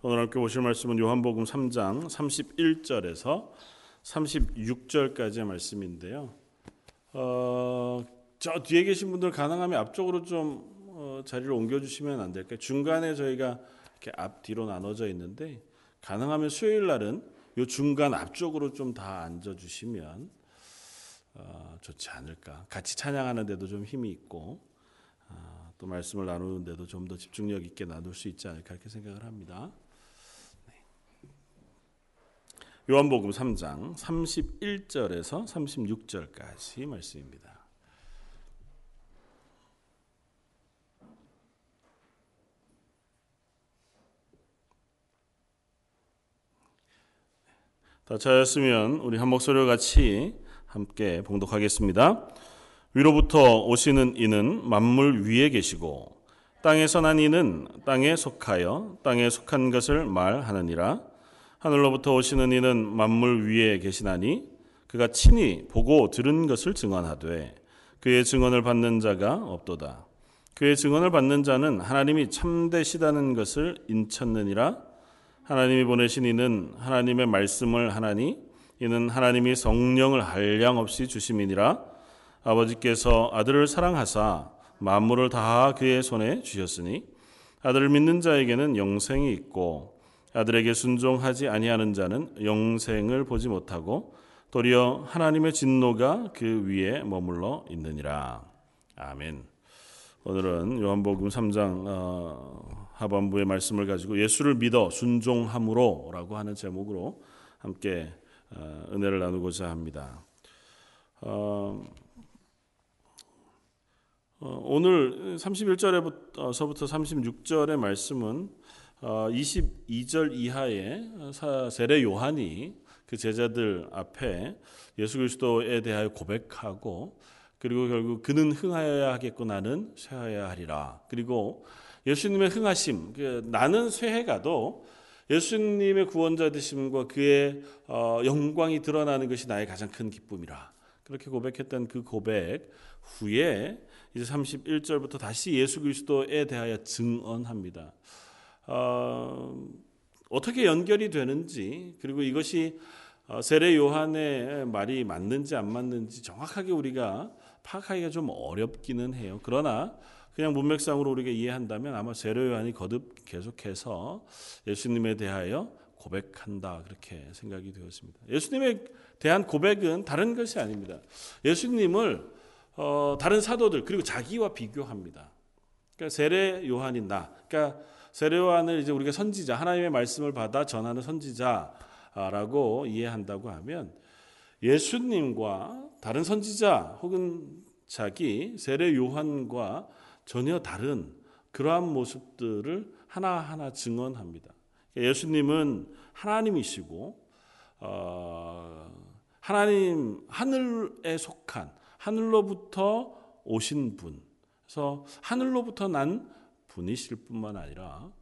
오늘 함께 보실 말씀은 요한복음 3장 31절에서 36절까지의 말씀인데요. 어, 저 뒤에 계신 분들 가능하면 앞쪽으로 좀 어, 자리를 옮겨주시면 안 될까요? 중간에 저희가 이렇게 앞 뒤로 나눠져 있는데 가능하면 수요일 날은 요 중간 앞쪽으로 좀 다 앉아주시면 어, 좋지 않을까. 같이 찬양하는데도 좀 힘이 있고 어, 또 말씀을 나누는데도 좀 더 집중력 있게 나눌 수 있지 않을까 이렇게 생각을 합니다. 네. 요한복음 3장 31절에서 36절까지 말씀입니다. 다 찾았으면 우리 한 목소리와 같이 함께 봉독하겠습니다. 위로부터 오시는 이는 만물 위에 계시고 땅에서 난 이는 땅에 속하여 땅에 속한 것을 말하느니라. 하늘로부터 오시는 이는 만물 위에 계시나니 그가 친히 보고 들은 것을 증언하되 그의 증언을 받는 자가 없도다. 그의 증언을 받는 자는 하나님이 참되시다는 것을 인쳤느니라. 하나님이 보내신 이는 하나님의 말씀을 하나니 이는 하나님이 성령을 한량 없이 주심이니라 아버지께서 아들을 사랑하사 만물을 다 그의 손에 주셨으니 아들을 믿는 자에게는 영생이 있고 아들에게 순종하지 아니하는 자는 영생을 보지 못하고 도리어 하나님의 진노가 그 위에 머물러 있느니라. 아멘. 오늘은 요한복음 3장 어, 하반부의 말씀을 가지고 예수를 믿어 순종함으로라고 하는 제목으로 함께 어, 은혜를 나누고자 합니다. 어, 오늘 31절에서부터 36절의 말씀은 22절 이하의 세례 요한이 그 제자들 앞에 예수 그리스도에 대하여 고백하고 그리고 결국 그는 흥하여야 하겠고 나는 쇠하여야 하리라. 그리고 예수님의 흥하심, 그 나는 쇠해가도 예수님의 구원자 되심과 그의 어, 영광이 드러나는 것이 나의 가장 큰 기쁨이라. 그렇게 고백했던 그 고백 후에 이제 31절부터 다시 예수 그리스도에 대하여 증언합니다. 어, 어떻게 연결이 되는지 그리고 이것이 어, 세례 요한의 말이 맞는지 안 맞는지 정확하게 우리가 파악하기가 좀 어렵기는 해요. 그러나 그냥 문맥상으로 우리가 이해한다면 아마 세례 요한이 거듭 계속해서 예수님에 대하여 고백한다 그렇게 생각이 되었습니다. 예수님에 대한 고백은 다른 것이 아닙니다. 예수님을 어, 다른 사도들 그리고 자기와 비교합니다. 그러니까 세례 요한인 나. 그러니까 세례 요한을 이제 우리가 선지자 하나님의 말씀을 받아 전하는 선지자라고 이해한다고 하면 예수님과 다른 선지자 혹은 자기 세례 요한과 전혀 다른 그러한 모습들을 하나하나 증언합니다. 예수님은 하나님이시고 어, 하나님 하늘에 속한 하늘로부터 오신 분. 그래서 하늘로부터 난 분이실 뿐만 아니라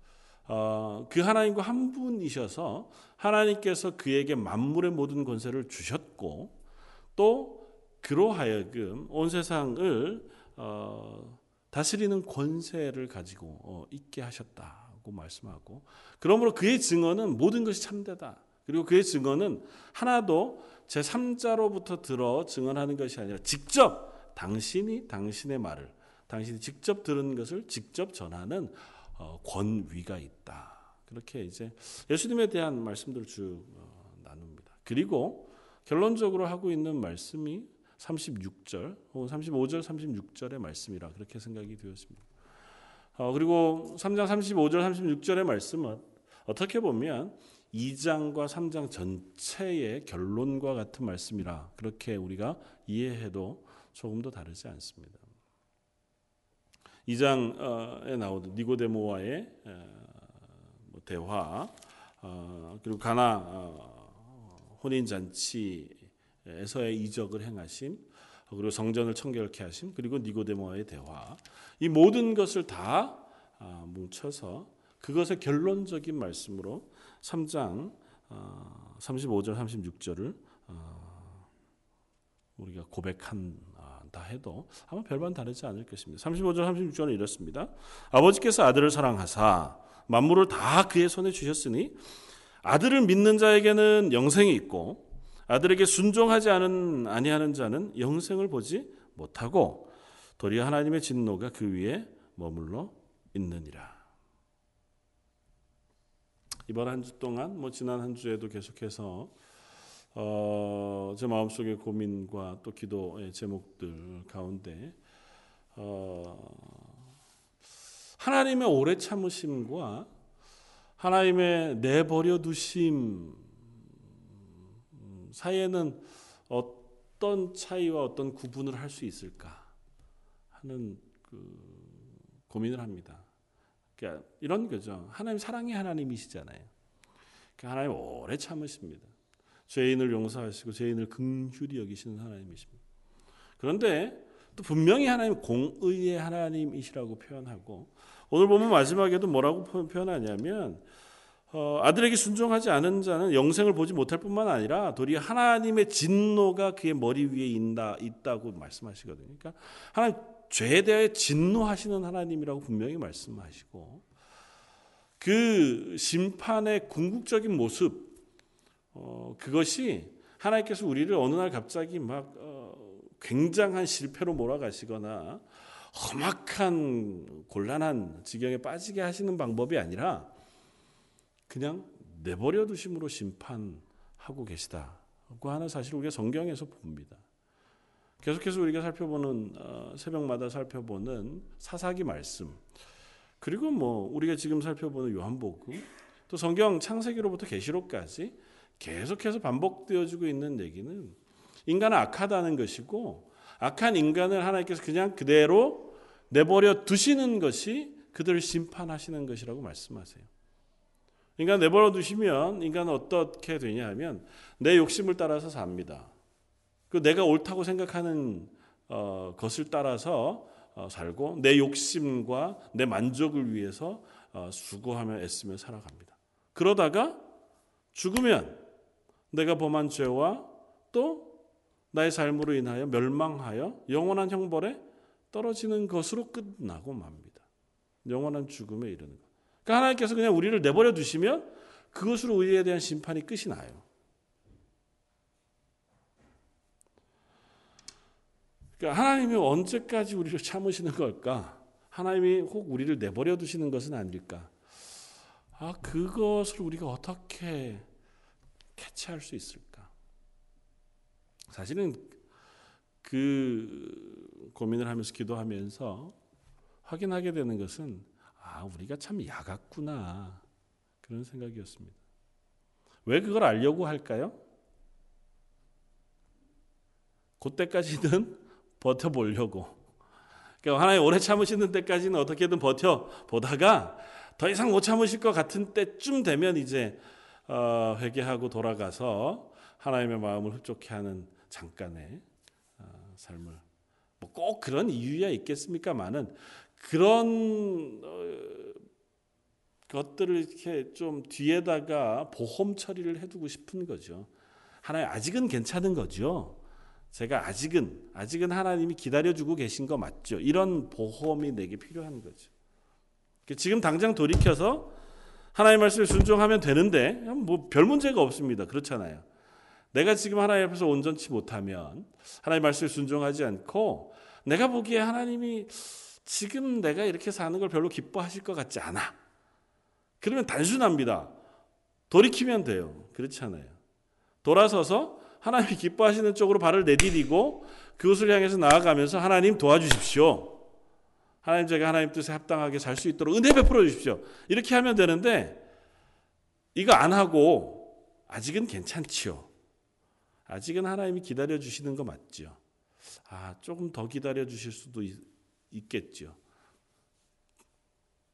어, 그 하나님과 한 분이셔서 하나님께서 그에게 만물의 모든 권세를 주셨고 또 그로 하여금 온 세상을 어, 다스리는 권세를 가지고 어, 있게 하셨다고 말씀하고 그러므로 그의 증언은 모든 것이 참되다. 그리고 그의 증언은 하나도 제 3자로부터 들어 증언하는 것이 아니라 직접 당신이 당신의 말을 당신이 직접 들은 것을 직접 전하는 어, 권위가 있다. 그렇게 이제 예수님에 대한 말씀들을 쭉 나눕니다. 그리고 결론적으로 하고 있는 말씀이 36절 혹은 35절, 36절의 말씀이라 그렇게 생각이 되었습니다. 어, 그리고 3장 35절, 36절의 말씀은 어떻게 보면 2장과 3장 전체의 결론과 같은 말씀이라 그렇게 우리가 이해해도 조금도 다르지 않습니다. 2장에 나오는 니고데모와의 뭐 대화 어, 그리고 가나 어, 혼인 잔치 에서의 이적을 행하심, 그리고 성전을 청결케 하심, 그리고 니고데모와의 대화. 이 모든 것을 다 아, 뭉쳐서 그것의 결론적인 말씀으로 3장 35절, 어, 36절을 어, 우리가 고백한 다 해도 아마 별반 다르지 않을 것입니다. 35절, 36절은 이렇습니다. 아버지께서 아들을 사랑하사 만물을 다 그의 손에 주셨으니 아들을 믿는 자에게는 영생이 있고 아들에게 순종하지 않은 아니하는 자는 영생을 보지 못하고 도리어 하나님의 진노가 그 위에 머물러 있느니라. 이번 한 주 동안 뭐 지난 한 주에도 계속해서 어, 제 마음속의 고민과 또 기도의 제목들 가운데 어, 하나님의 오래 참으심과 하나님의 내버려 두심 사이에는 어떤 차이와 어떤 구분을 할 수 있을까 하는 그 고민을 합니다. 그러니까 이런 거죠. 하나님 사랑의 하나님이시잖아요. 그러니까 하나님 오래 참으십니다. 죄인을 용서하시고 죄인을 긍휼히 여기시는 하나님이십니다. 그런데 또 분명히 하나님 공의의 하나님이시라고 표현하고 오늘 보면 마지막에도 뭐라고 표현하냐면 어, 아들에게 순종하지 않은 자는 영생을 보지 못할 뿐만 아니라 도리어 하나님의 진노가 그의 머리 위에 있다, 있다고 말씀하시거든요. 그러니까 하나님 죄에 대해 진노하시는 하나님이라고 분명히 말씀하시고 그 심판의 궁극적인 모습 어, 그것이 하나님께서 우리를 어느 날 갑자기 막 어, 굉장한 실패로 몰아가시거나 험악한 곤란한 지경에 빠지게 하시는 방법이 아니라 그냥 내버려 두심으로 심판하고 계시다고 하는 사실을 우리가 성경에서 봅니다. 계속해서 우리가 살펴보는 어, 새벽마다 살펴보는 사사기 말씀 그리고 뭐 우리가 지금 살펴보는 요한복음 또 성경 창세기로부터 계시록까지 계속해서 반복되어지고 있는 얘기는 인간은 악하다는 것이고 악한 인간을 하나님께서 그냥 그대로 내버려 두시는 것이 그들을 심판하시는 것이라고 말씀하세요. 인간 내버려 두시면 인간은 어떻게 되냐 하면 내 욕심을 따라서 삽니다. 그 내가 옳다고 생각하는 어, 것을 따라서 어, 살고 내 욕심과 내 만족을 위해서 어, 수고하며 애쓰며 살아갑니다. 그러다가 죽으면 내가 범한 죄와 또 나의 삶으로 인하여 멸망하여 영원한 형벌에 떨어지는 것으로 끝나고 맙니다. 영원한 죽음에 이르는 것. 그러니까 하나님께서 그냥 우리를 내버려 두시면 그것으로 우리에 대한 심판이 끝이 나요. 그러니까 하나님이 언제까지 우리를 참으시는 걸까? 하나님이 혹 우리를 내버려 두시는 것은 아닐까? 아, 그것을 우리가 어떻게 캐치할 수 있을까? 사실은 그 고민을 하면서 기도하면서 확인하게 되는 것은 아, 우리가 참 야같구나. 그런 생각이었습니다. 왜 그걸 알려고 할까요? 그때까지는 버텨보려고. 그러니까 하나님 오래 참으시는 때까지는 어떻게든 버텨보다가 더 이상 못 참으실 것 같은 때쯤 되면 이제 어, 회개하고 돌아가서 하나님의 마음을 흡족해 하는 잠깐의 어, 삶을 뭐 꼭 그런 이유야 있겠습니까만은 그런 어, 것들을 이렇게 좀 뒤에다가 보험 처리를 해두고 싶은 거죠. 하나님 아직은 괜찮은 거죠. 제가 아직은 아직은 하나님이 기다려주고 계신 거 맞죠. 이런 보험이 내게 필요한 거죠. 지금 당장 돌이켜서 하나님 말씀에 순종하면 되는데 뭐 별 문제가 없습니다. 그렇잖아요. 내가 지금 하나님 앞에서 온전치 못하면 하나님 말씀에 순종하지 않고 내가 보기에 하나님이 지금 내가 이렇게 사는 걸 별로 기뻐하실 것 같지 않아. 그러면 단순합니다. 돌이키면 돼요. 그렇잖아요. 돌아서서 하나님이 기뻐하시는 쪽으로 발을 내디디고 그것을 향해서 나아가면서 하나님 도와주십시오. 하나님 제가 하나님 뜻에 합당하게 살 수 있도록 은혜 베풀어 주십시오. 이렇게 하면 되는데 이거 안 하고 아직은 괜찮지요. 아직은 하나님이 기다려 주시는 거 맞죠. 아, 조금 더 기다려 주실 수도 있, 겠죠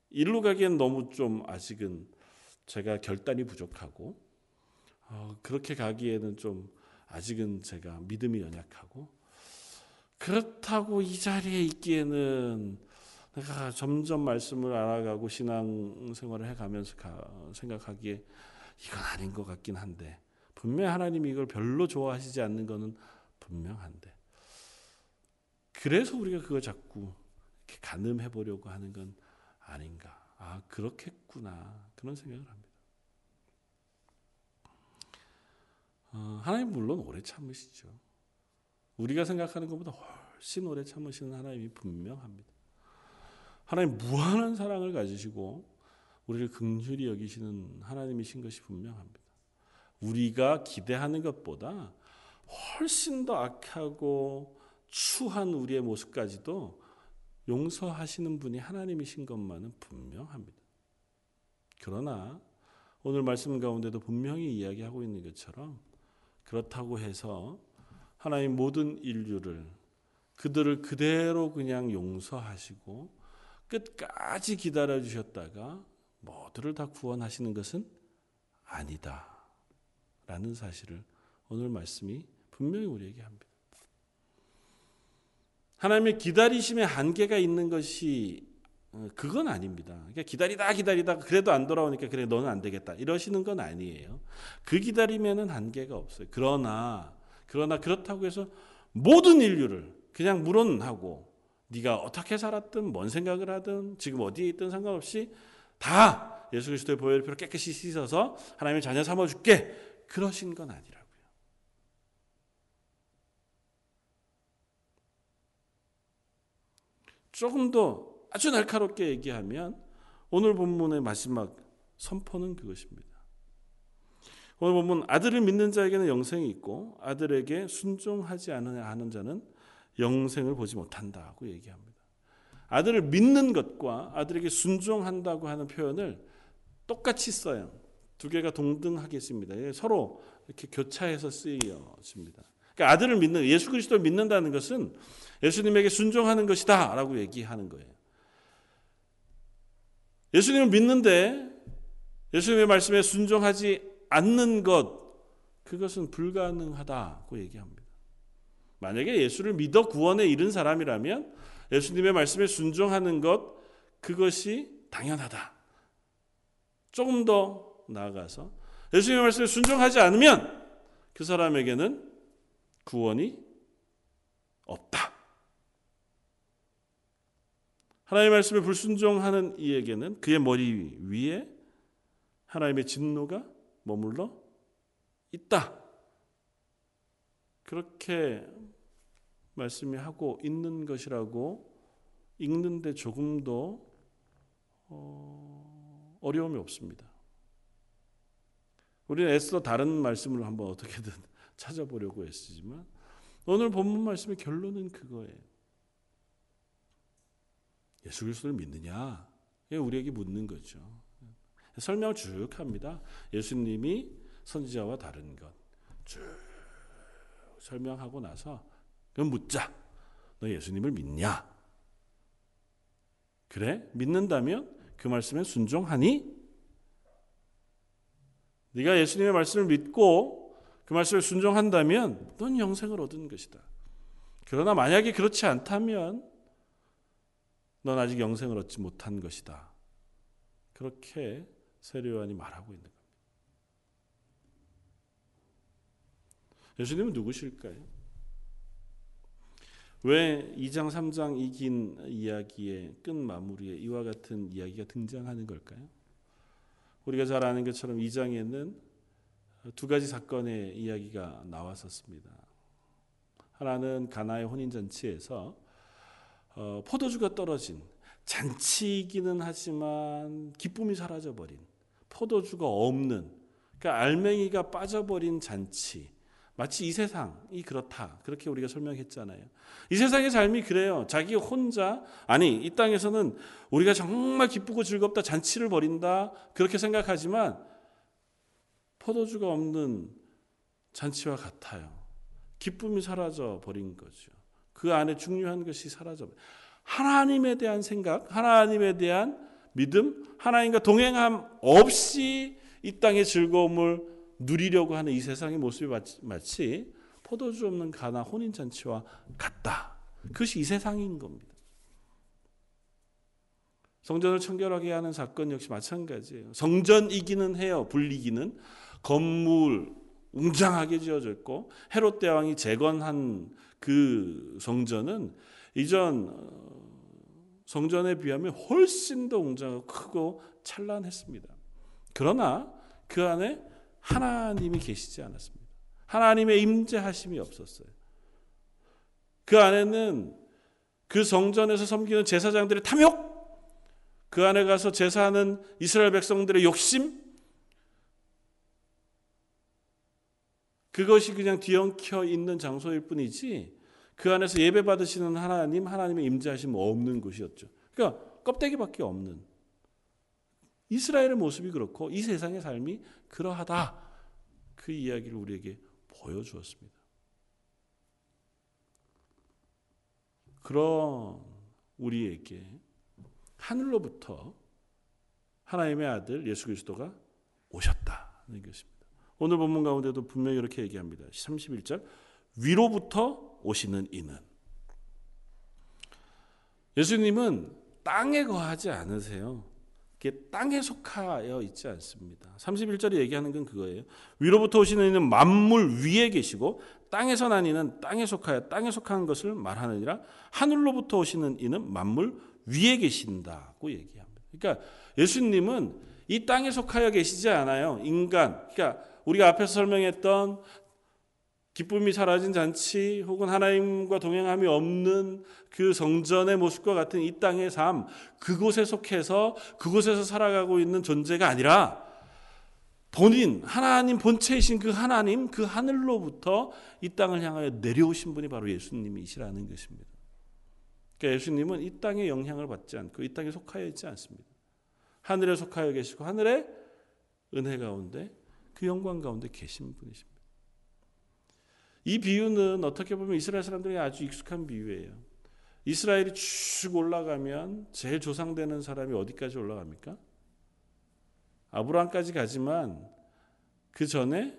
일로 가기엔 너무 좀 아직은 제가 결단이 부족하고 어, 그렇게 가기에는 좀 아직은 제가 믿음이 연약하고 그렇다고 이 자리에 있기에는 내가 점점 말씀을 알아가고 신앙 생활을 해가면서 생각하기에 이건 아닌 것 같긴 한데 분명 하나님이 이걸 별로 좋아하시지 않는 것은 분명한데 그래서 우리가 그걸 자꾸 이렇게 가늠해 보려고 하는 건 아닌가 아, 그렇겠구나. 그런 생각을 합니다. 어, 하나님 물론 오래 참으시죠. 우리가 생각하는 것보다 훨씬 오래 참으시는 하나님이 분명합니다. 하나님 무한한 사랑을 가지시고 우리를 긍휼히 여기시는 하나님이신 것이 분명합니다. 우리가 기대하는 것보다 훨씬 더 악하고 추한 우리의 모습까지도 용서하시는 분이 하나님이신 것만은 분명합니다. 그러나 오늘 말씀 가운데도 분명히 이야기하고 있는 것처럼 그렇다고 해서 하나님 모든 인류를 그들을 그대로 그냥 용서하시고 끝까지 기다려 주셨다가 모두를 다 구원하시는 것은 아니다. 라는 사실을 오늘 말씀이 분명히 우리에게 합니다. 하나님의 기다리심의 한계가 있는 것이 어, 그건 아닙니다. 그러니까 기다리다 기다리다 그래도 안 돌아오니까 그래 너는 안 되겠다 이러시는 건 아니에요. 그 기다림에는 한계가 없어요. 그러나 그러나 그렇다고 해서 모든 인류를 그냥 물론하고 네가 어떻게 살았든 뭔 생각을 하든 지금 어디에 있든 상관없이 다 예수 그리스도의 보혈 피로 깨끗이 씻어서 하나님의 자녀 삼아 줄게. 그러신 건 아니라고요. 조금 더 아주 날카롭게 얘기하면 오늘 본문의 마지막 선포는 그것입니다. 오늘 본문 아들을 믿는 자에게는 영생이 있고 아들에게 순종하지 않는 자는 영생을 보지 못한다고 얘기합니다. 아들을 믿는 것과 아들에게 순종한다고 하는 표현을 똑같이 써요. 두 개가 동등하게 씁니다. 서로 이렇게 교차해서 쓰여집니다. 그러니까 아들을 믿는 예수 그리스도를 믿는다는 것은 예수님에게 순종하는 것이다라고 얘기하는 거예요. 예수님을 믿는데 예수님의 말씀에 순종하지 않는 것 그것은 불가능하다고 얘기합니다. 만약에 예수를 믿어 구원에 이른 사람이라면 예수님의 말씀에 순종하는 것 그것이 당연하다. 조금 더 나아가서 예수님의 말씀에 순종하지 않으면 그 사람에게는 구원이 없다. 하나님의 말씀에 불순종하는 이에게는 그의 머리 위에 하나님의 진노가 머물러 있다. 그렇게 말씀이 하고 있는 것이라고 읽는데 조금도 어, 어려움이 없습니다. 우리는 애써 다른 말씀을 한번 어떻게든 찾아보려고 했지만 오늘 본문 말씀의 결론은 그거예요. 예수 그리스도를 믿느냐? 우리에게 묻는 거죠. 설명을 쭉 합니다. 예수님이 선지자와 다른 것. 쭉 설명하고 나서 그럼 묻자. 너 예수님을 믿냐? 그래? 믿는다면 그 말씀에 순종하니? 네가 예수님의 말씀을 믿고 그 말씀을 순종한다면 넌 영생을 얻은 것이다. 그러나 만약에 그렇지 않다면 넌 아직 영생을 얻지 못한 것이다. 그렇게 세례요한이 말하고 있는 겁니다. 예수님은 누구실까요? 왜 2장 3장 이 긴 이야기의 끝 마무리에 이와 같은 이야기가 등장하는 걸까요? 우리가 잘 아는 것처럼 2장에는 두 가지 사건의 이야기가 나왔었습니다. 하나는 가나의 혼인 잔치에서 어, 포도주가 떨어진 잔치이기는 하지만 기쁨이 사라져 버린 포도주가 없는 그러니까 알맹이가 빠져버린 잔치. 마치 이 세상이 그렇다. 그렇게 우리가 설명했잖아요. 이 세상의 삶이 그래요. 자기 혼자, 아니, 이 땅에서는 우리가 정말 기쁘고 즐겁다, 잔치를 벌인다, 그렇게 생각하지만 포도주가 없는 잔치와 같아요. 기쁨이 사라져 버린 거죠. 그 안에 중요한 것이 사라져 버린 하나님에 대한 생각, 하나님에 대한 믿음, 하나님과 동행함 없이 이 땅의 즐거움을 누리려고 하는 이 세상의 모습이 마치 포도주 없는 가나 혼인 잔치와 같다. 그것이 이 세상인 겁니다. 성전을 청결하게 하는 사건 역시 마찬가지예요. 성전이기는 해요. 불리기는 건물 웅장하게 지어져 있고 헤롯 대왕이 재건한 그 성전은 이전 성전에 비하면 훨씬 더 웅장하고 크고 찬란했습니다. 그러나 그 안에 하나님이 계시지 않았습니다. 하나님의 임재하심이 없었어요. 그 안에는 그 성전에서 섬기는 제사장들의 탐욕, 그 안에 가서 제사하는 이스라엘 백성들의 욕심, 그것이 그냥 뒤엉켜 있는 장소일 뿐이지 그 안에서 예배 받으시는 하나님, 하나님의 임재하심 없는 곳이었죠. 그러니까 껍데기밖에 없는 이스라엘의 모습이 그렇고 이 세상의 삶이 그러하다. 그 이야기를 우리에게 보여주었습니다. 그런 우리에게 하늘로부터 하나님의 아들 예수 그리스도가 오셨다는 것입니다. 오늘 본문 가운데도 분명히 이렇게 얘기합니다. 31절 위로부터 오시는 이는 예수님은 땅에 거하지 않으세요. 땅에 속하여 있지 않습니다. 31절에 얘기하는 건 그거예요. 위로부터 오시는 이는 만물 위에 계시고 땅에서 난 이는 땅에 속하여 땅에 속한 것을 말하느니라 하늘로부터 오시는 이는 만물 위에 계신다고 얘기합니다. 그러니까 예수님은 이 땅에 속하여 계시지 않아요. 인간. 그러니까 우리가 앞에서 설명했던 기쁨이 사라진 잔치 혹은 하나님과 동행함이 없는 그 성전의 모습과 같은 이 땅의 삶, 그곳에 속해서 그곳에서 살아가고 있는 존재가 아니라 본인, 하나님 본체이신 그 하나님, 그 하늘로부터 이 땅을 향하여 내려오신 분이 바로 예수님이시라는 것입니다. 그러니까 예수님은 이 땅의 영향을 받지 않고 이 땅에 속하여 있지 않습니다. 하늘에 속하여 계시고 하늘의 은혜 가운데 그 영광 가운데 계신 분이십니다. 이 비유는 어떻게 보면 이스라엘 사람들이 아주 익숙한 비유예요. 이스라엘이 쭉 올라가면 제일 조상되는 사람이 어디까지 올라갑니까? 아브라함까지 가지만 그 전에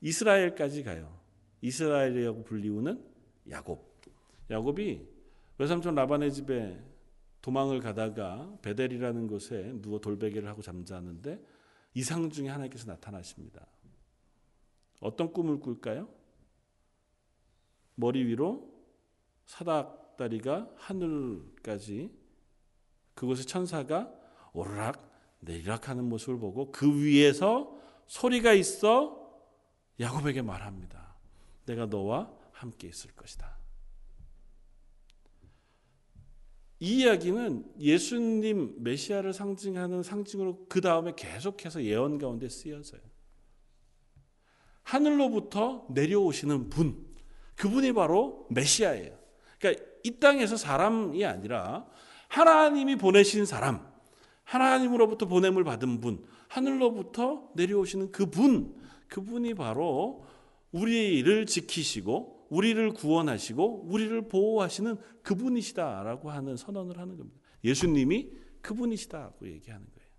이스라엘까지 가요. 이스라엘이라고 불리우는 야곱. 야곱이 외삼촌 라반의 집에 도망을 가다가 베델이라는 곳에 누워 돌베개를 하고 잠자는데 이상 중에 하나님께서 나타나십니다. 어떤 꿈을 꿀까요? 머리 위로 사닥다리가 하늘까지 그곳에 천사가 오르락 내리락 하는 모습을 보고 그 위에서 소리가 있어 야곱에게 말합니다. 내가 너와 함께 있을 것이다. 이 이야기는 예수님 메시아를 상징하는 상징으로 그 다음에 계속해서 예언 가운데 쓰여져요. 하늘로부터 내려오시는 분, 그분이 바로 메시아예요. 그러니까 이 땅에서 사람이 아니라 하나님이 보내신 사람, 하나님으로부터 보냄을 받은 분, 하늘로부터 내려오시는 그분, 그분이 바로 우리를 지키시고 우리를 구원하시고 우리를 보호하시는 그분이시다라고 하는 선언을 하는 겁니다. 예수님이 그분이시다고 얘기하는 거예요.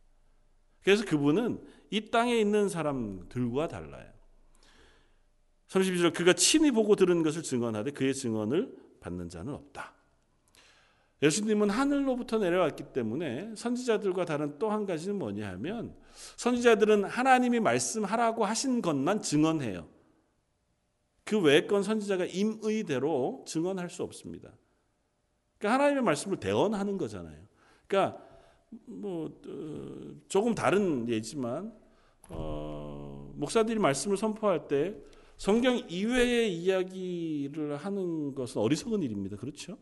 그래서 그분은 이 땅에 있는 사람들과 달라요. 32절 그가 친히 보고 들은 것을 증언하되 그의 증언을 받는 자는 없다. 예수님은 하늘로부터 내려왔기 때문에 선지자들과 다른 또 한 가지는 뭐냐 하면 선지자들은 하나님이 말씀하라고 하신 것만 증언해요. 그 외의 건 선지자가 임의대로 증언할 수 없습니다. 그러니까 하나님의 말씀을 대언하는 거잖아요. 그러니까 뭐 어, 조금 다른 예지만 어, 목사들이 말씀을 선포할 때 성경 이외의 이야기를 하는 것은 어리석은 일입니다. 그렇죠?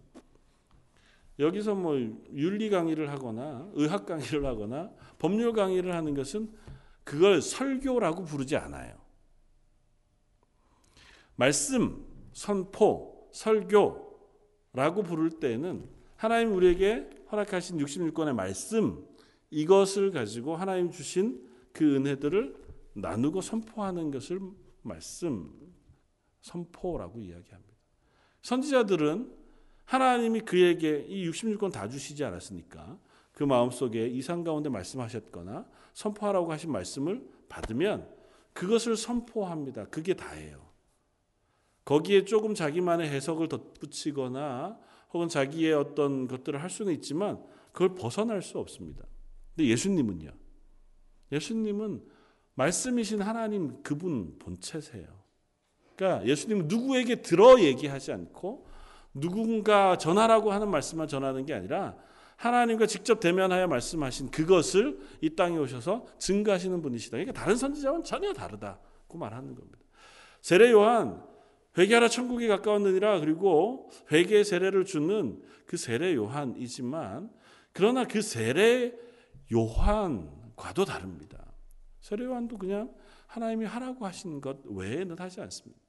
여기서 뭐 윤리 강의를 하거나 의학 강의를 하거나 법률 강의를 하는 것은 그걸 설교라고 부르지 않아요. 말씀, 선포, 설교라고 부를 때는 하나님 우리에게 허락하신 66권의 말씀 이것을 가지고 하나님 주신 그 은혜들을 나누고 선포하는 것을 말씀, 선포라고 이야기합니다. 선지자들은 하나님이 그에게 이 66권 다 주시지 않았으니까 그 마음속에 이상 가운데 말씀하셨거나 선포하라고 하신 말씀을 받으면 그것을 선포합니다. 그게 다예요. 거기에 조금 자기만의 해석을 덧붙이거나 혹은 자기의 어떤 것들을 할 수는 있지만 그걸 벗어날 수 없습니다. 근데 예수님은요. 예수님은 말씀이신 하나님 그분 본체세요. 그러니까 예수님은 누구에게 들어 얘기하지 않고 누군가 전하라고 하는 말씀만 전하는 게 아니라 하나님과 직접 대면하여 말씀하신 그것을 이 땅에 오셔서 증거하시는 분이시다. 그러니까 다른 선지자와는 전혀 다르다고 말하는 겁니다. 세례 요한 회개하라 천국이 가까웠느니라 그리고 회개의 세례를 주는 그 세례 요한이지만 그러나 그 세례 요한과도 다릅니다. 세례 요한도 그냥 하나님이 하라고 하신 것 외에는 하지 않습니다.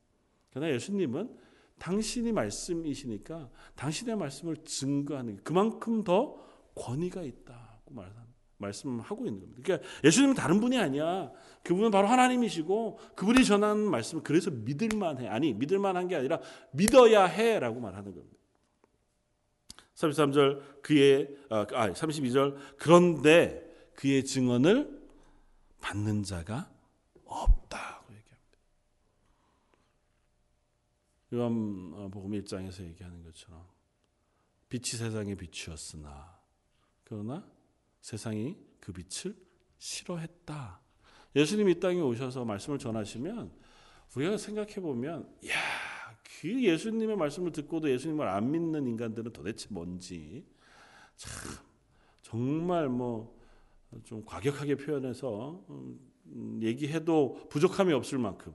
그러나 예수님은 당신이 말씀이시니까 당신의 말씀을 증거하는 그만큼 더 권위가 있다고 말씀하고 있는 겁니다. 그러니까 예수님은 다른 분이 아니야. 그분은 바로 하나님이시고 그분이 전하는 말씀을 그래서 믿을 만해. 아니 믿을 만한 게 아니라 믿어야 해라고 말하는 겁니다. 33절 그의 아 32절 그런데 그의 증언을 받는 자가 없다고 얘기합니다. 요한복음 1장에서 얘기하는 것처럼 빛이 세상의 빛이었으나 그러나 세상이 그 빛을 싫어했다. 예수님이 이 땅에 오셔서 말씀을 전하시면 우리가 생각해 보면 야, 그 예수님의 말씀을 듣고도 예수님을 안 믿는 인간들은 도대체 뭔지 참 정말 뭐 좀 과격하게 표현해서 음, 얘기해도 부족함이 없을 만큼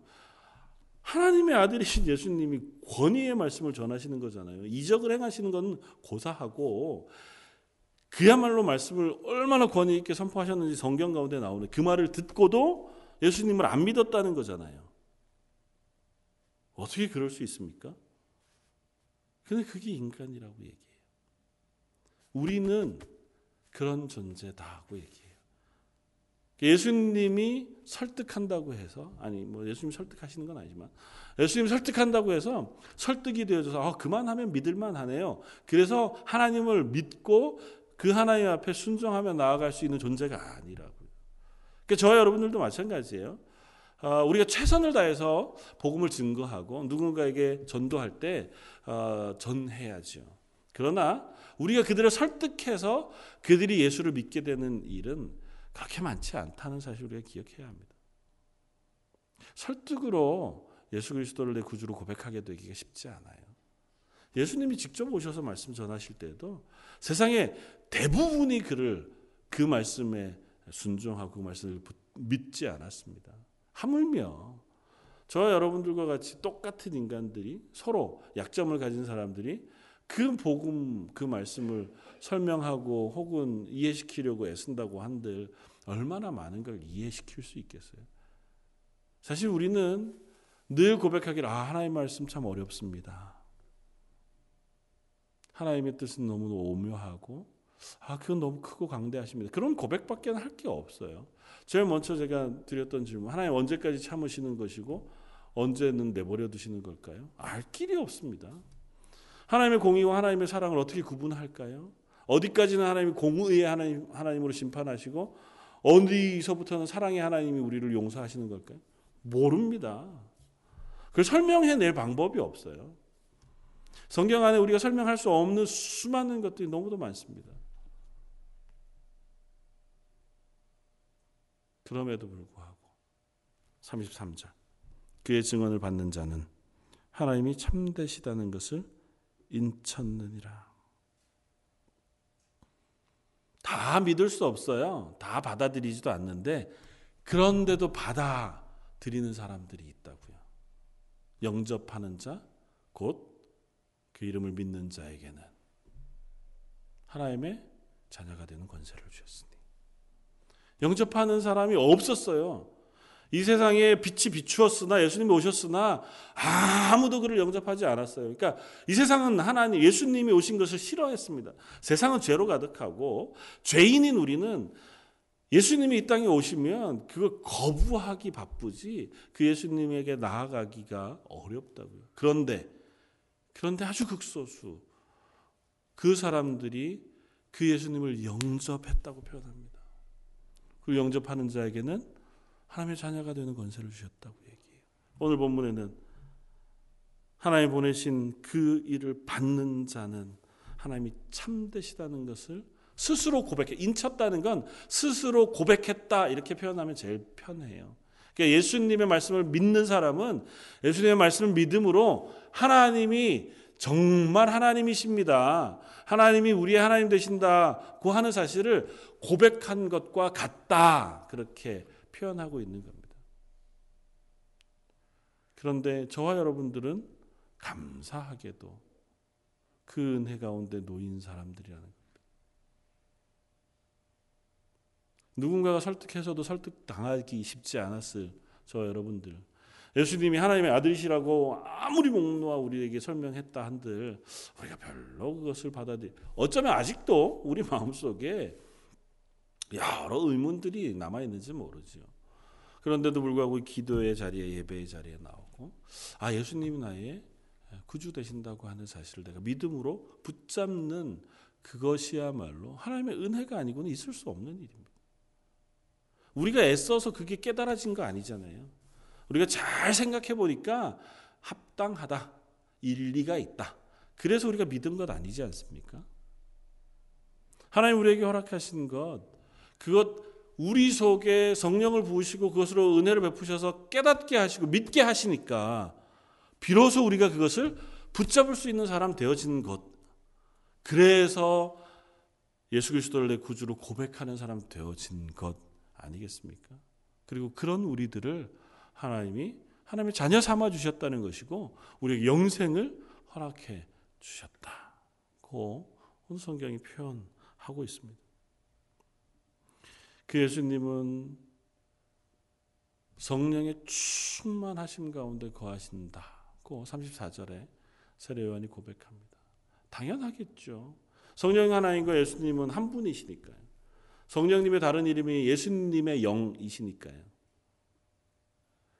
하나님의 아들이신 예수님이 권위의 말씀을 전하시는 거잖아요. 이적을 행하시는 건 고사하고 그야말로 말씀을 얼마나 권위 있게 선포하셨는지 성경 가운데 나오는 그 말을 듣고도 예수님을 안 믿었다는 거잖아요. 어떻게 그럴 수 있습니까? 근데 그게 인간이라고 얘기해요. 우리는 그런 존재다고 얘기해요. 예수님이 설득한다고 해서 아니 뭐 예수님 설득하시는 건 아니지만 예수님 설득한다고 해서 설득이 되어져서 아, 그만하면 믿을만 하네요. 그래서 하나님을 믿고 그 하나님 앞에 순종하며 나아갈 수 있는 존재가 아니라고요. 그러니까 저와 여러분들도 마찬가지예요. 아, 우리가 최선을 다해서 복음을 증거하고 누군가에게 전도할 때 아, 전해야죠. 그러나 우리가 그들을 설득해서 그들이 예수를 믿게 되는 일은 그렇게 많지 않다는 사실을 우리가 기억해야 합니다. 설득으로 예수 그리스도를 내 구주로 고백하게 되기가 쉽지 않아요. 예수님이 직접 오셔서 말씀 전하실 때도 세상의 대부분이 그를 그 말씀에 순종하고 그 말씀을 믿지 않았습니다. 하물며 저와 여러분들과 같이 똑같은 인간들이 서로 약점을 가진 사람들이 그 복음 그 말씀을 설명하고 혹은 이해시키려고 애쓴다고 한들 얼마나 많은 걸 이해시킬 수 있겠어요. 사실 우리는 늘 고백하기를 아 하나님 말씀 참 어렵습니다. 하나님의 뜻은 너무 오묘하고 아 그건 너무 크고 강대하십니다. 그런 고백밖에 할 게 없어요. 제일 먼저 제가 드렸던 질문 하나님 언제까지 참으시는 것이고 언제는 내버려 두시는 걸까요? 알 길이 없습니다. 하나님의 공의와 하나님의 사랑을 어떻게 구분할까요? 어디까지는 하나님이 공의의 하나님, 하나님으로 심판하시고 어디서부터는 사랑의 하나님이 우리를 용서하시는 걸까요? 모릅니다. 그걸 설명해낼 방법이 없어요. 성경 안에 우리가 설명할 수 없는 수많은 것들이 너무도 많습니다. 그럼에도 불구하고 33절 그의 증언을 받는 자는 하나님이 참되시다는 것을 인쳤느니라. 다 믿을 수 없어요. 다 받아들이지도 않는데 그런데도 받아들이는 사람들이 있다고요. 영접하는 자, 곧 그 이름을 믿는 자에게는 하나님의 자녀가 되는 권세를 주셨으니 영접하는 사람이 없었어요. 이 세상에 빛이 비추었으나 예수님이 오셨으나 아무도 그를 영접하지 않았어요. 그러니까 이 세상은 하나님 예수님이 오신 것을 싫어했습니다. 세상은 죄로 가득하고 죄인인 우리는 예수님이 이 땅에 오시면 그걸 거부하기 바쁘지 그 예수님에게 나아가기가 어렵다고요. 그런데 그런데 아주 극소수 그 사람들이 그 예수님을 영접했다고 표현합니다. 그 영접하는 자에게는 하나님의 자녀가 되는 권세를 주셨다고 얘기해요. 오늘 본문에는 하나님 보내신 그 일을 받는 자는 하나님이 참되시다는 것을 스스로 고백해 인쳤다는 건 스스로 고백했다 이렇게 표현하면 제일 편해요. 그러니까 예수님의 말씀을 믿는 사람은 예수님의 말씀을 믿음으로 하나님이 정말 하나님이십니다. 하나님이 우리의 하나님 되신다고 하는 사실을 고백한 것과 같다. 그렇게 표현하고 있는 겁니다. 그런데 저와 여러분들은 감사하게도 그 은혜 가운데 놓인 사람들이라는 겁니다. 누군가가 설득해서도 설득당하기 쉽지 않았을 저 여러분들. 예수님이 하나님의 아들이시라고 아무리 목놓아 우리에게 설명했다 한들 우리가 별로 그것을 받아들이 어쩌면 아직도 우리 마음속에 여러 의문들이 남아 있는지 모르죠. 그런데도 불구하고 기도의 자리에 예배의 자리에 나오고 아 예수님이 나의 구주 되신다고 하는 사실을 내가 믿음으로 붙잡는 그것이야말로 하나님의 은혜가 아니고는 있을 수 없는 일입니다. 우리가 애써서 그게 깨달아진 거 아니잖아요. 우리가 잘 생각해 보니까 합당하다. 일리가 있다. 그래서 우리가 믿은 것 아니지 않습니까? 하나님 우리에게 허락하신 것, 그것 우리 속에 성령을 부으시고 그것으로 은혜를 베푸셔서 깨닫게 하시고 믿게 하시니까 비로소 우리가 그것을 붙잡을 수 있는 사람 되어진 것. 그래서 예수 그리스도를 내 구주로 고백하는 사람 되어진 것 아니겠습니까? 그리고 그런 우리들을 하나님이 하나님의 자녀 삼아 주셨다는 것이고 우리에게 영생을 허락해 주셨다고 오늘 성경이 표현하고 있습니다. 그 예수님은 성령의 충만하심 가운데 거하신다고 34절에 세례 요한이 고백합니다. 당연하겠죠. 성령 하나님과 예수님은 한 분이시니까요. 성령님의 다른 이름이 예수님의 영이시니까요.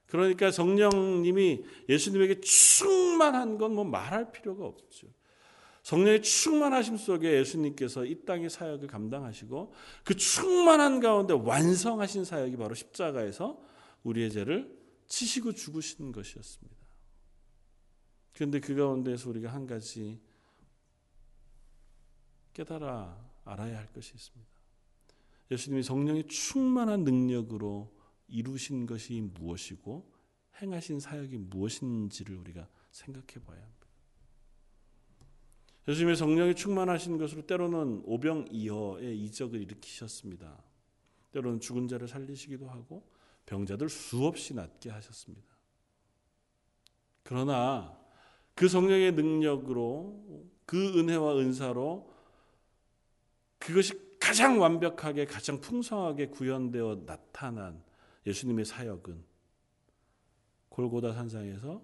그러니까 성령님이 예수님에게 충만한 건 뭐 말할 필요가 없죠. 성령의 충만하심 속에 예수님께서 이 땅의 사역을 감당하시고 그 충만한 가운데 완성하신 사역이 바로 십자가에서 우리의 죄를 치시고 죽으신 것이었습니다. 그런데 그 가운데서 우리가 한 가지 깨달아 알아야 할 것이 있습니다. 예수님이 성령의 충만한 능력으로 이루신 것이 무엇이고 행하신 사역이 무엇인지를 우리가 생각해 봐야 합니다. 예수님의 성령이 충만하신 것으로 때로는 오병이어의 이적을 일으키셨습니다. 때로는 죽은 자를 살리시기도 하고 병자들 수없이 낫게 하셨습니다. 그러나 그 성령의 능력으로 그 은혜와 은사로 그것이 가장 완벽하게 가장 풍성하게 구현되어 나타난 예수님의 사역은 골고다 산상에서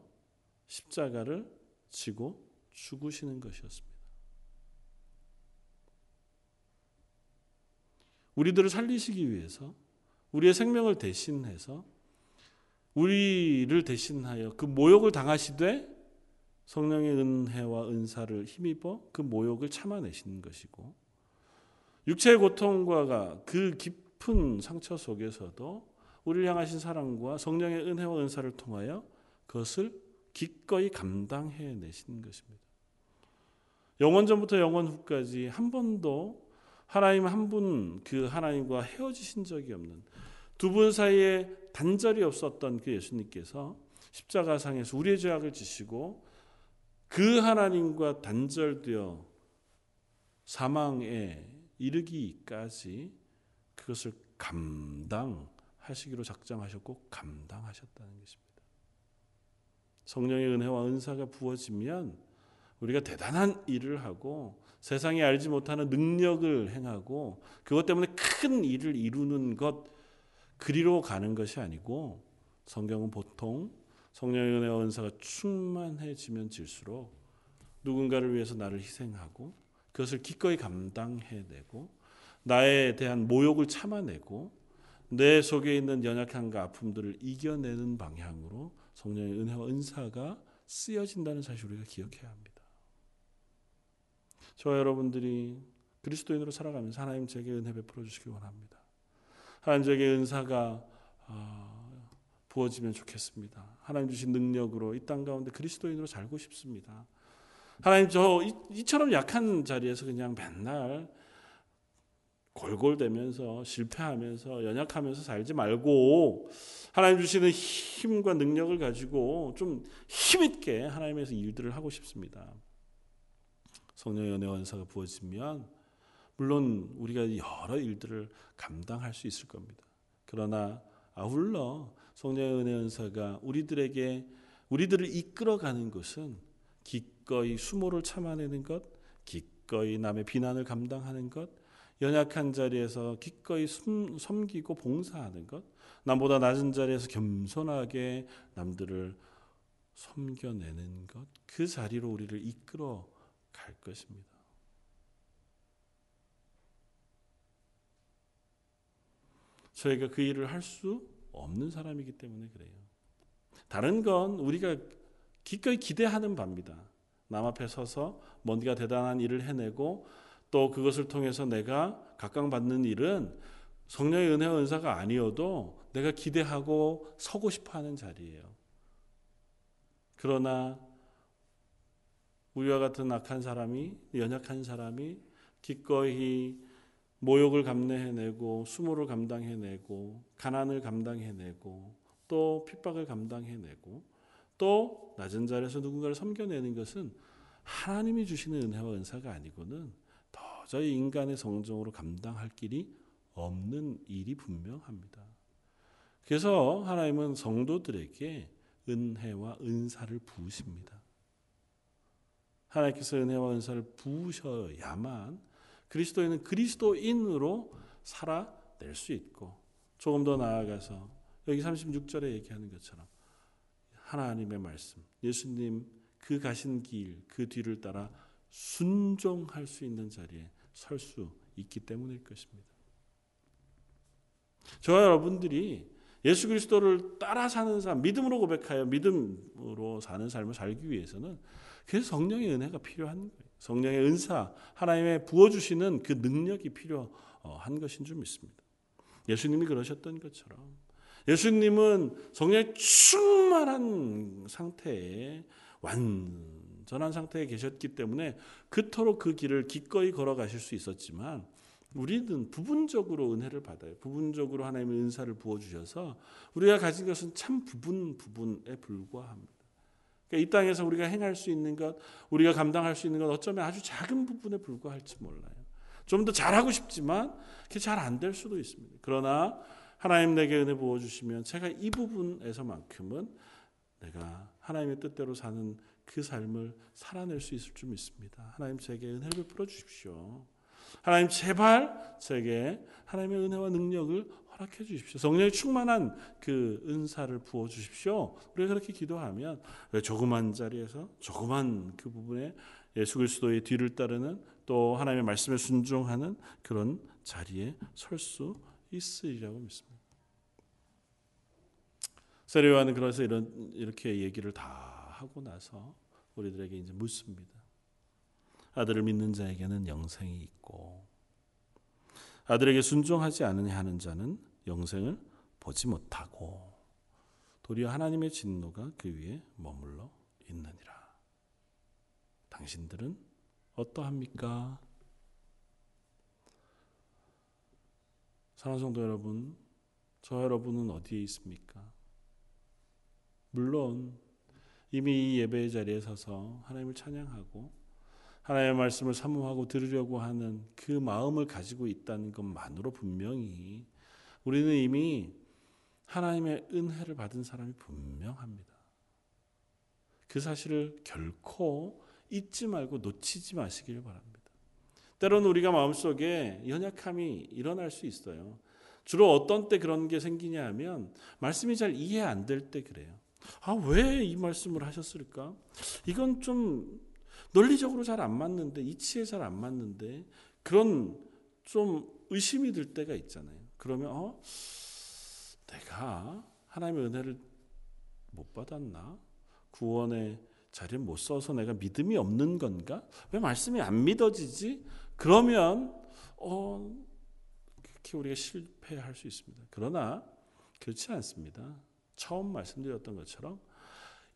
십자가를 지고 죽으시는 것이었습니다. 우리들을 살리시기 위해서 우리의 생명을 대신해서 우리를 대신하여 그 모욕을 당하시되 성령의 은혜와 은사를 힘입어 그 모욕을 참아내시는 것이고 육체의 고통과 그 깊은 상처 속에서도 우리를 향하신 사랑과 성령의 은혜와 은사를 통하여 그것을 기꺼이 감당해 내신 것입니다. 영원 전부터 영원 후까지 한 번도 하나님 한 분 그 하나님과 헤어지신 적이 없는 두 분 사이에 단절이 없었던 그 예수님께서 십자가상에서 우리의 죄악을 지시고 그 하나님과 단절되어 사망에 이르기까지 그것을 감당하시기로 작정하셨고 감당하셨다는 것입니다. 성령의 은혜와 은사가 부어지면 우리가 대단한 일을 하고 세상에 알지 못하는 능력을 행하고 그것 때문에 큰 일을 이루는 것 그리로 가는 것이 아니고 성경은 보통 성령의 은혜와 은사가 충만해지면 질수록 누군가를 위해서 나를 희생하고 그것을 기꺼이 감당해내고 나에 대한 모욕을 참아내고 내 속에 있는 연약함과 아픔들을 이겨내는 방향으로 성령의 은혜와 은사가 쓰여진다는 사실을 우리가 기억해야 합니다. 저와 여러분들이 그리스도인으로 살아가면서 하나님 제게 은혜 베풀어 주시기 원합니다. 하나님 제게 은사가 어, 부어지면 좋겠습니다. 하나님 주신 능력으로 이 땅 가운데 그리스도인으로 살고 싶습니다. 하나님 저 이, 처럼 약한 자리에서 그냥 맨날 골골대면서 실패하면서 연약하면서 살지 말고 하나님 주시는 힘과 능력을 가지고 좀 힘있게 하나님에서 일들을 하고 싶습니다. 성령의 은혜와 은사가 부어지면 물론 우리가 여러 일들을 감당할 수 있을 겁니다. 그러나 아울러 성령의 은혜 은사가 우리들에게 우리들을 이끌어가는 것은 기꺼이 수모를 참아내는 것, 기꺼이 남의 비난을 감당하는 것, 연약한 자리에서 기꺼이 숨, 섬기고 봉사하는 것, 남보다 낮은 자리에서 겸손하게 남들을 섬겨내는 것, 그 자리로 우리를 이끌어 갈 것입니다. 저희가 그 일을 할 수 없는 사람이기 때문에 그래요. 다른 건 우리가 기꺼이 기대하는 바입니다. 남 앞에 서서 뭔가 대단한 일을 해내고 또 그것을 통해서 내가 각광받는 일은 성령의 은혜와 은사가 아니어도 내가 기대하고 서고 싶어 하는 자리예요. 그러나 우리와 같은 악한 사람이 연약한 사람이 기꺼이 모욕을 감내해내고 수모를 감당해내고 가난을 감당해내고 또 핍박을 감당해내고 또 낮은 자리에서 누군가를 섬겨내는 것은 하나님이 주시는 은혜와 은사가 아니고는 도저히 인간의 성정으로 감당할 길이 없는 일이 분명합니다. 그래서 하나님은 성도들에게 은혜와 은사를 부으십니다. 하나님께서 은혜와 은사를 부으셔야만 그리스도인은 그리스도인으로 살아낼 수 있고 조금 더 나아가서 여기 36절에 얘기하는 것처럼 하나님의 말씀, 예수님 그 가신 길, 그 뒤를 따라 순종할 수 있는 자리에 설 수 있기 때문일 것입니다. 저와 여러분들이 예수 그리스도를 따라 사는 삶, 믿음으로 고백하여 믿음으로 사는 삶을 살기 위해서는 그래서 성령의 은혜가 필요한 거예요. 성령의 은사, 하나님의 부어주시는 그 능력이 필요한 것인 줄 믿습니다. 예수님이 그러셨던 것처럼 예수님은 성령의 충만한 상태에 완전한 상태에 계셨기 때문에 그토록 그 길을 기꺼이 걸어가실 수 있었지만 우리는 부분적으로 은혜를 받아요. 부분적으로 하나님의 은사를 부어주셔서 우리가 가진 것은 참 부분 부분에 불과합니다. 그러니까 이 땅에서 우리가 행할 수 있는 것, 우리가 감당할 수 있는 것 어쩌면 아주 작은 부분에 불과할지 몰라요. 좀 더 잘하고 싶지만 그게 잘 안 될 수도 있습니다. 그러나 하나님 내게 은혜 부어 주시면 제가 이 부분에서만큼은 내가 하나님의 뜻대로 사는 그 삶을 살아낼 수 있을 줄 믿습니다. 하나님 제게 은혜를 베풀어 주십시오. 하나님 제발 제게 하나님의 은혜와 능력을 허락해 주십시오. 성령의 충만한 그 은사를 부어 주십시오. 우리가 그렇게 기도하면 조그만 자리에서 조그만 그 부분에 예수 그리스도의 뒤를 따르는 또 하나님의 말씀에 순종하는 그런 자리에 설 수 있으리라고 믿습니다. 세례 요한은 그래서 이런 이렇게 얘기를 다 하고 나서 우리들에게 이제 묻습니다. 아들을 믿는 자에게는 영생이 있고 아들에게 순종하지 않으냐 하는 자는 영생을 보지 못하고 도리어 하나님의 진노가 그 위에 머물러 있느니라. 당신들은 어떠합니까? 사랑하는 성도 여러분, 저 여러분은 어디에 있습니까? 물론 이미 이 예배의 자리에 서서 하나님을 찬양하고 하나님의 말씀을 사모하고 들으려고 하는 그 마음을 가지고 있다는 것만으로 분명히 우리는 이미 하나님의 은혜를 받은 사람이 분명합니다. 그 사실을 결코 잊지 말고 놓치지 마시기를 바랍니다. 때로는 우리가 마음속에 연약함이 일어날 수 있어요. 주로 어떤 때 그런 게 생기냐 하면 말씀이 잘 이해 안 될 때 그래요. 아, 왜 이 말씀을 하셨을까? 이건 좀 논리적으로 잘 안 맞는데, 이치에 잘 안 맞는데, 그런 좀 의심이 들 때가 있잖아요. 그러면 어 내가 하나님의 은혜를 못 받았나? 구원의 자리를 못 써서 내가 믿음이 없는 건가? 왜 말씀이 안 믿어지지? 그러면 어 그렇게 우리가 실패할 수 있습니다. 그러나 그렇지 않습니다. 처음 말씀드렸던 것처럼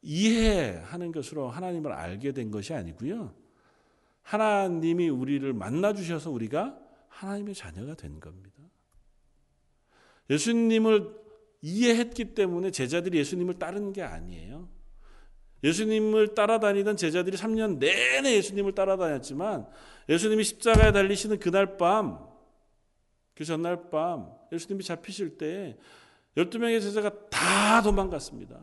이해하는 것으로 하나님을 알게 된 것이 아니고요. 하나님이 우리를 만나 주셔서 우리가 하나님의 자녀가 된 겁니다. 예수님을 이해했기 때문에 제자들이 예수님을 따르는 게 아니에요. 예수님을 따라다니던 제자들이 3년 내내 예수님을 따라다녔지만 예수님이 십자가에 달리시는 그날 밤, 그 전날 밤 예수님이 잡히실 때 12명의 제자가 다 도망갔습니다.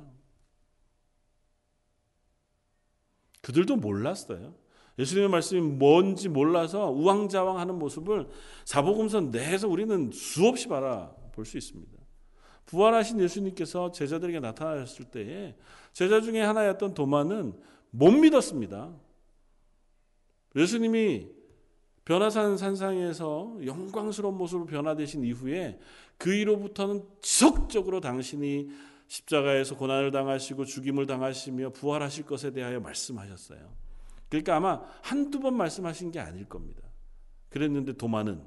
그들도 몰랐어요. 예수님의 말씀이 뭔지 몰라서 우왕좌왕하는 모습을 사복음서 내에서 우리는 수없이 바라 볼 수 있습니다. 부활하신 예수님께서 제자들에게 나타나셨을 때에 제자 중에 하나였던 도마는 못 믿었습니다. 예수님이 변화산 산상에서 영광스러운 모습으로 변화되신 이후에 그 이로부터는 지속적으로 당신이 십자가에서 고난을 당하시고 죽임을 당하시며 부활하실 것에 대하여 말씀하셨어요. 그러니까 아마 한두 번 말씀하신 게 아닐 겁니다. 그랬는데 도마는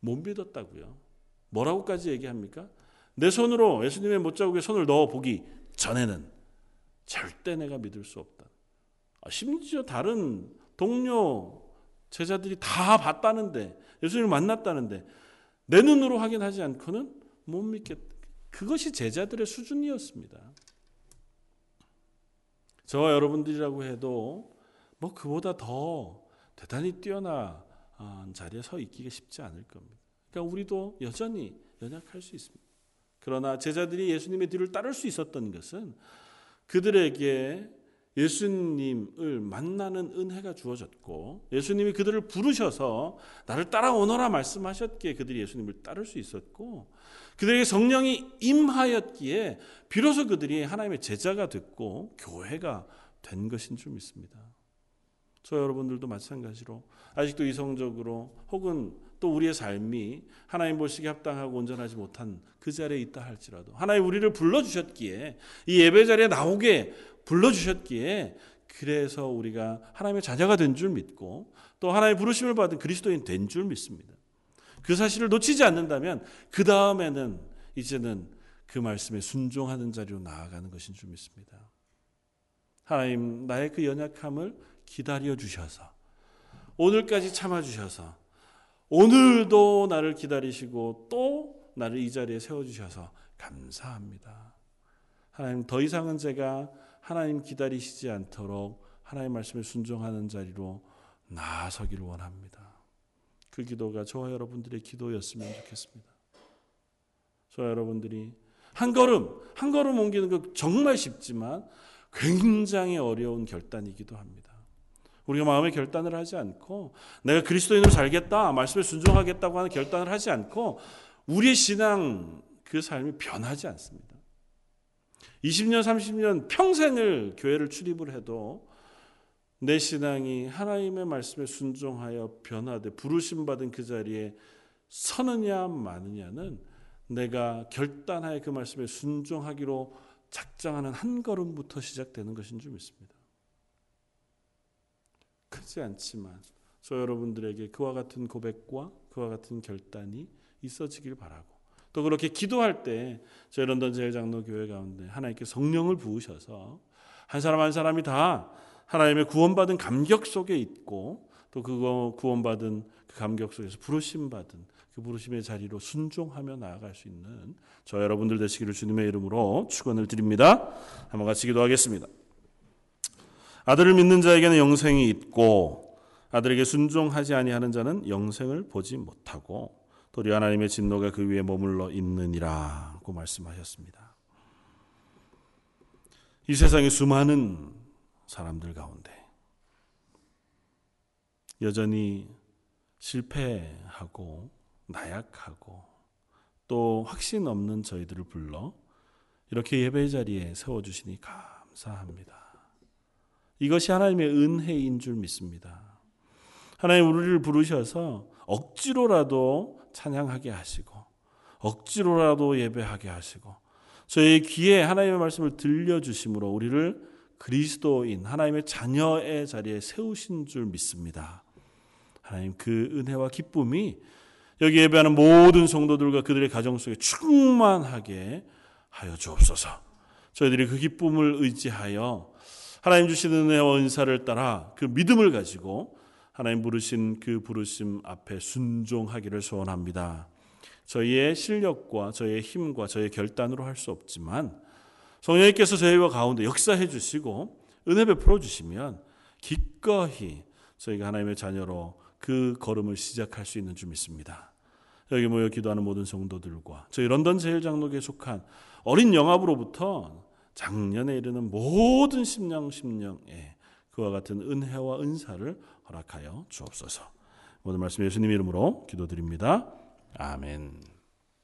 못 믿었다고요. 뭐라고까지 얘기합니까? 내 손으로 예수님의 못자국에 손을 넣어 보기 전에는 절대 내가 믿을 수 없다. 아, 심지어 다른 동료 제자들이 다 봤다는데 예수님을 만났다는데 내 눈으로 확인하지 않고는 못 믿겠다. 그것이 제자들의 수준이었습니다. 저와 여러분들이라고 해도 뭐 그보다 더 대단히 뛰어난 자리에 서 있기가 쉽지 않을 겁니다. 그러니까 우리도 여전히 연약할 수 있습니다. 그러나 제자들이 예수님의 뒤를 따를 수 있었던 것은 그들에게 예수님을 만나는 은혜가 주어졌고 예수님이 그들을 부르셔서 나를 따라오너라 말씀하셨기에 그들이 예수님을 따를 수 있었고 그들에게 성령이 임하였기에 비로소 그들이 하나님의 제자가 됐고 교회가 된 것인 줄 믿습니다. 저 여러분들도 마찬가지로 아직도 이성적으로 혹은 또 우리의 삶이 하나님 보시기에 합당하고 온전하지 못한 그 자리에 있다 할지라도 하나님 우리를 불러 주셨기에 이 예배 자리에 나오게 불러 주셨기에 그래서 우리가 하나님의 자녀가 된 줄 믿고 또 하나님의 부르심을 받은 그리스도인 된 줄 믿습니다. 그 사실을 놓치지 않는다면 그 다음에는 이제는 그 말씀에 순종하는 자리로 나아가는 것인 줄 믿습니다. 하나님 나의 그 연약함을 기다려 주셔서 오늘까지 참아 주셔서 오늘도 나를 기다리시고 또 나를 이 자리에 세워 주셔서 감사합니다. 하나님 더 이상은 제가 하나님 기다리시지 않도록 하나님 말씀에 순종하는 자리로 나아서기를 원합니다. 그 기도가 저와 여러분들의 기도였으면 좋겠습니다. 저와 여러분들이 한 걸음 한 걸음 옮기는 거 정말 쉽지만 굉장히 어려운 결단이기도 합니다. 우리가 마음의 결단을 하지 않고 내가 그리스도인으로 살겠다, 말씀에 순종하겠다고 하는 결단을 하지 않고 우리의 신앙 그 삶이 변하지 않습니다. 20년, 30년 평생을 교회를 출입을 해도 내 신앙이 하나님의 말씀에 순종하여 변화돼 부르심 받은 그 자리에 서느냐 마느냐는 내가 결단하여 그 말씀에 순종하기로 작정하는 한 걸음부터 시작되는 것인 줄 믿습니다. 크지 않지만 저 여러분들에게 그와 같은 고백과 그와 같은 결단이 있어지길 바라고 또 그렇게 기도할 때 저희 런던 제일장로 교회 가운데 하나님께 성령을 부으셔서 한 사람 한 사람이 다 하나님의 구원받은 감격 속에 있고 또 그거 구원받은 그 감격 속에서 부르심 받은 그 부르심의 자리로 순종하며 나아갈 수 있는 저 여러분들 되시기를 주님의 이름으로 축원을 드립니다. 한번 같이 기도하겠습니다. 아들을 믿는 자에게는 영생이 있고 아들에게 순종하지 아니하는 자는 영생을 보지 못하고 도리 하나님의 진노가 그 위에 머물러 있느니라고 말씀하셨습니다. 이 세상의 수많은 사람들 가운데 여전히 실패하고 나약하고 또 확신 없는 저희들을 불러 이렇게 예배 자리에 세워 주시니 감사합니다. 이것이 하나님의 은혜인 줄 믿습니다. 하나님 우리를 부르셔서 억지로라도 찬양하게 하시고 억지로라도 예배하게 하시고 저희 귀에 하나님의 말씀을 들려 주심으로 우리를 그리스도인 하나님의 자녀의 자리에 세우신 줄 믿습니다. 하나님 그 은혜와 기쁨이 여기 예배하는 모든 성도들과 그들의 가정 속에 충만하게 하여 주옵소서. 저희들이 그 기쁨을 의지하여 하나님 주신 은혜와 은사를 따라 그 믿음을 가지고 하나님 부르신 그 부르심 앞에 순종하기를 소원합니다. 저희의 실력과 저희의 힘과 저희의 결단으로 할 수 없지만 성령님께서 저희와 가운데 역사해 주시고 은혜 베풀어 주시면 기꺼이 저희가 하나님의 자녀로 그 걸음을 시작할 수 있는 줄 믿습니다. 여기 모여 기도하는 모든 성도들과 저희 런던 제일장로교에 속한 어린 영합으로부터 작년에 이르는 모든 심령 심령에 그와 같은 은혜와 은사를 허락하여 주옵소서. 모든 말씀 예수님 이름으로 기도드립니다. 아멘.